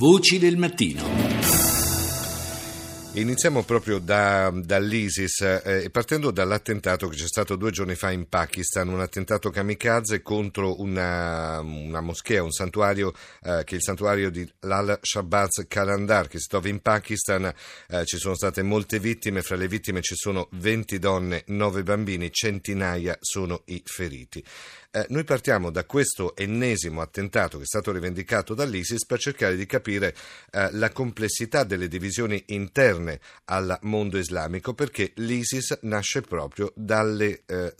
Voci del mattino. Iniziamo proprio da, dall'ISIS, eh, partendo dall'attentato che c'è stato due giorni fa in Pakistan, un attentato kamikaze contro una, una moschea, un santuario eh, che è il santuario di Lal-Shabazz Kalandar che si trova in Pakistan. Eh, ci sono state molte vittime, fra le vittime ci sono 20 donne, 9 bambini, centinaia sono i feriti. Eh, noi partiamo da questo ennesimo attentato che è stato rivendicato dall'ISIS per cercare di capire eh, la complessità delle divisioni interne al mondo islamico perché l'ISIS nasce proprio dalle eh,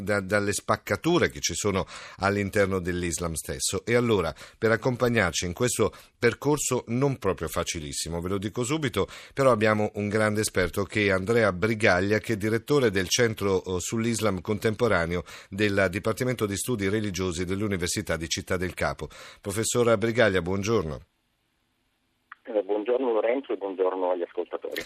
da, dalle spaccature che ci sono all'interno dell'Islam stesso. E allora, per accompagnarci in questo percorso non proprio facilissimo, ve lo dico subito, però abbiamo un grande esperto che è Andrea Brigaglia, che è direttore del Centro eh, sull'Islam contemporaneo del Dipartimento di Studi Religiosi dell'Università di Città del Capo. Professora Brigaglia, buongiorno. Buongiorno Lorenzo e buongiorno agli ascoltatori.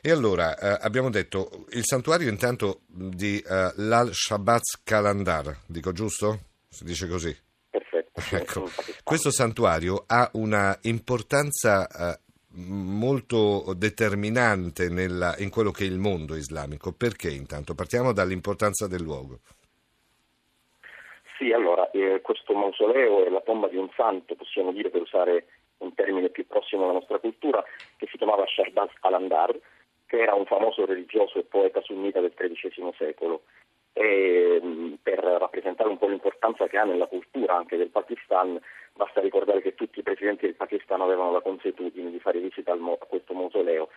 E allora, eh, abbiamo detto, il santuario intanto di eh, l'Al Shabazz Kalandar, dico giusto? Si dice così? Perfetto. Ecco. Questo santuario ha una importanza eh, molto determinante nella, in quello che è il mondo islamico. Perché intanto? Partiamo dall'importanza del luogo. Sì, allora, eh, questo mausoleo è la tomba di un santo, possiamo dire per usare termine più prossimo alla nostra cultura, che si chiamava Shahbaz Kalandar, che era un famoso religioso e poeta sunnita del XIII secolo. E, per rappresentare un po' l'importanza che ha nella cultura anche del Pakistan, basta ricordare che tutti i presidenti del Pakistan avevano la consuetudine di fare visita a questo mausoleo,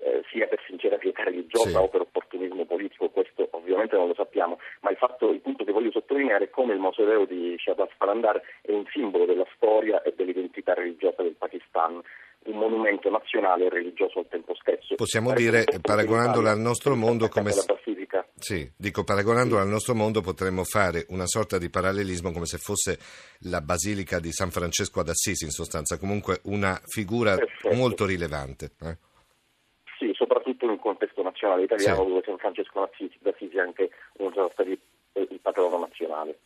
eh, sia per sincera pietà religiosa sì. o per opportunismo politico, questo ovviamente non lo sappiamo, ma il, fatto, il punto che voglio sottolineare come il mausoleo di Shahbaz Palandar è un simbolo della storia e dell'identità religiosa del Pakistan un monumento nazionale e religioso al tempo stesso. Possiamo dire, paragonandolo al nostro mondo, come se... Sì, dico, paragonandolo sì. al nostro mondo potremmo fare una sorta di parallelismo come se fosse la Basilica di San Francesco ad Assisi, in sostanza, comunque una figura Perfetto. molto rilevante. Eh? Sì, soprattutto in un contesto nazionale italiano sì. dove San Francesco d'Assisi è anche una sorta di il patrono nazionale.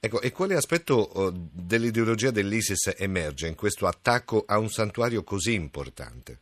Ecco, e quale aspetto oh, dell'ideologia dell'ISIS emerge in questo attacco a un santuario così importante?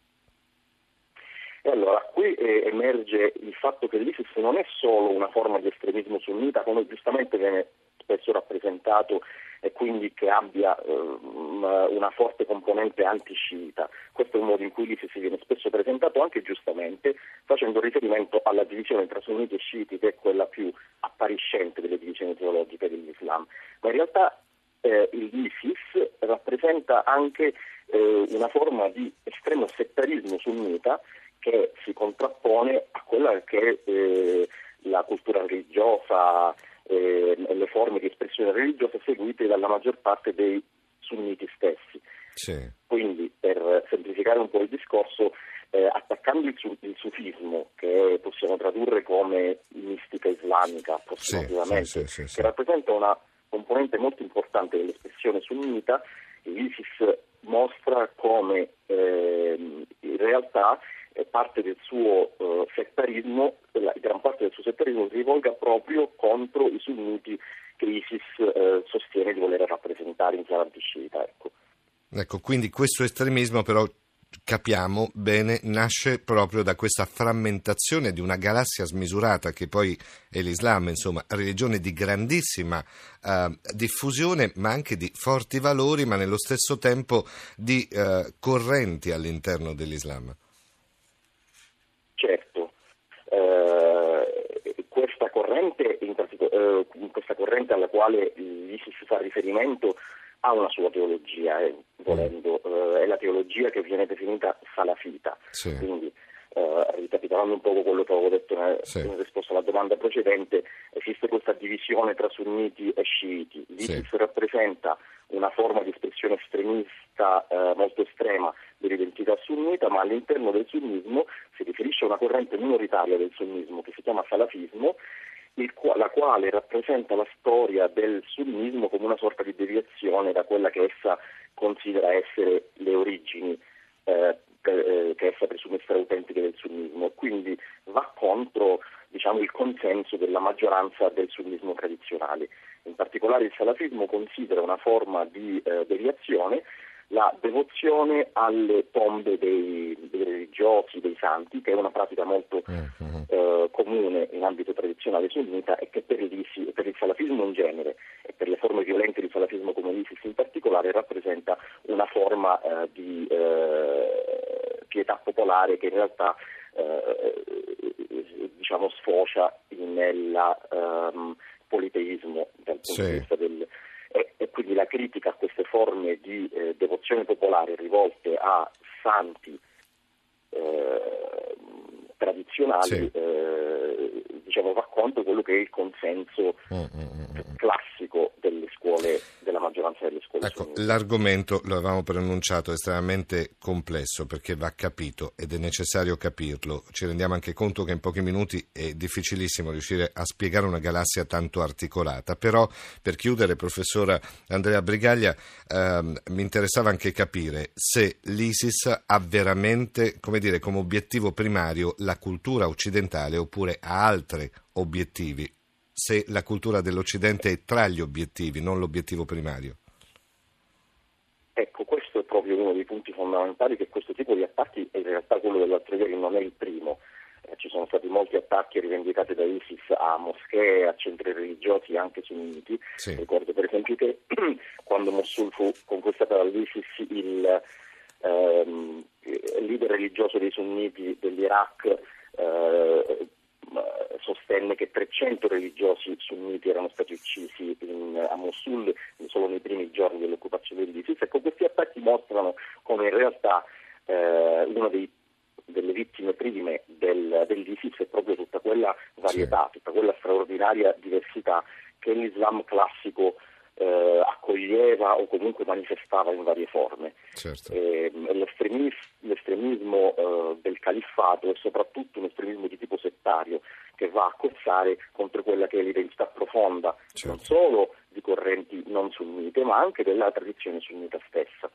E allora, qui eh, emerge il fatto che l'ISIS non è solo una forma di estremismo sunnita, come giustamente viene spesso rappresentato e quindi che abbia eh, una forte componente antisciita. Questo è un modo in cui l'ISIS viene spesso presentato anche giustamente facendo riferimento alla divisione tra sunniti e sciiti che è quella più appariscente delle divisioni teologiche dell'Islam. Ma in realtà eh, l'ISIS rappresenta anche eh, una forma di estremo settarismo sunnita che si contrappone a quella che è eh, la cultura religiosa eh, le forme di espressione religiosa seguite dalla maggior parte dei sunniti stessi. Sì. Quindi, per semplificare un po' il discorso, eh, attaccando il, il, sufismo, che possiamo tradurre come mistica islamica approssimativamente, sì, sì, che rappresenta una componente molto importante dell'espressione sunnita, l'ISIS mostra come eh, in realtà parte del suo uh, settarismo, la gran parte del suo settarismo si rivolga proprio contro i sunniti che ISIS uh, sostiene di voler rappresentare in chiave antisciita. Ecco. Ecco, quindi questo estremismo però capiamo bene, nasce proprio da questa frammentazione di una galassia smisurata che poi è l'Islam, insomma, religione di grandissima uh, diffusione, ma anche di forti valori, ma nello stesso tempo di uh, correnti all'interno dell'Islam. corrente, in, eh, in questa corrente alla quale l'ISIS fa riferimento ha una sua teologia, eh, volendo, eh, è la teologia che viene definita salafita. Sì. Quindi, eh, ricapitolando un po' quello che avevo detto nel, sì. in risposta alla domanda precedente, esiste questa divisione tra sunniti e sciiti. L'ISIS sì. rappresenta una forma di espressione estremista eh, molto estrema dell'identità sunnita, ma all'interno del sunnismo si riferisce a una corrente minoritaria del sunnismo che si chiama salafismo la quale rappresenta la storia del sunnismo come una sorta di deviazione da quella che essa considera essere le origini eh, eh, che essa presume essere autentiche del sunnismo e quindi va contro diciamo, il consenso della maggioranza del sunnismo tradizionale. In particolare il salafismo considera una forma di eh, deviazione la devozione alle tombe dei, dei religiosi, dei santi, che è una pratica molto mm-hmm. eh, comune in ambito tradizionale sunnita e che per il, per il, salafismo in genere e per le forme violente di salafismo come l'ISIS in particolare rappresenta una forma eh, di eh, pietà popolare che in realtà eh, diciamo, sfocia nel um, politeismo dal punto sì. di vista del e, e, quindi la critica forme di eh, devozione popolare rivolte a santi eh, tradizionali sì. eh, diciamo, va contro quello che è il consenso mm, mm, mm, classico delle scuole della maggioranza delle scuole. Ecco, l'argomento, lo avevamo preannunciato, è estremamente complesso perché va capito ed è necessario capirlo. Ci rendiamo anche conto che in pochi minuti è difficilissimo riuscire a spiegare una galassia tanto articolata. Però, per chiudere, professora Andrea Brigaglia, ehm, mi interessava anche capire se l'ISIS ha veramente, come dire, come obiettivo primario la cultura occidentale oppure ha altre obiettivi se la cultura dell'Occidente è tra gli obiettivi, non l'obiettivo primario? Ecco, questo è proprio uno dei punti fondamentali, che questo tipo di attacchi, in realtà quello dell'altro ieri non è il primo. Eh, ci sono stati molti attacchi rivendicati da ISIS a moschee, a centri religiosi anche sunniti. Sì. Ricordo per esempio che quando Mosul fu conquistata dall'ISIS il ehm, leader religioso dei sunniti dell'Iraq eh, sostenne che 300 religiosi sunniti erano stati uccisi in, a Mosul solo nei primi giorni dell'occupazione dell'ISIS. Ecco, questi attacchi mostrano come in realtà eh, una dei, delle vittime prime del, dell'ISIS è proprio tutta quella varietà, sì. tutta quella straordinaria diversità che l'Islam classico eh, accoglieva o comunque manifestava in varie forme. Certo. Eh, l'estremismo eh, del califfato è soprattutto un estremismo di tipo settario che va a cozzare contro quella che è l'identità profonda certo. non solo di correnti non sunnite ma anche della tradizione sunnita stessa.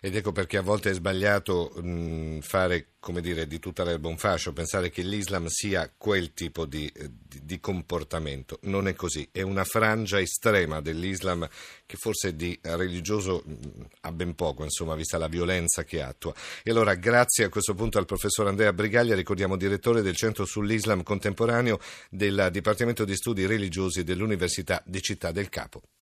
Ed ecco perché a volte è sbagliato mh, fare, come dire, di tutta l'erba un fascio, pensare che l'Islam sia quel tipo di, di, di, comportamento. Non è così, è una frangia estrema dell'Islam che forse di religioso ha ben poco, insomma, vista la violenza che attua. E allora grazie a questo punto al professor Andrea Brigaglia, ricordiamo direttore del Centro sull'Islam Contemporaneo del Dipartimento di Studi Religiosi dell'Università di Città del Capo.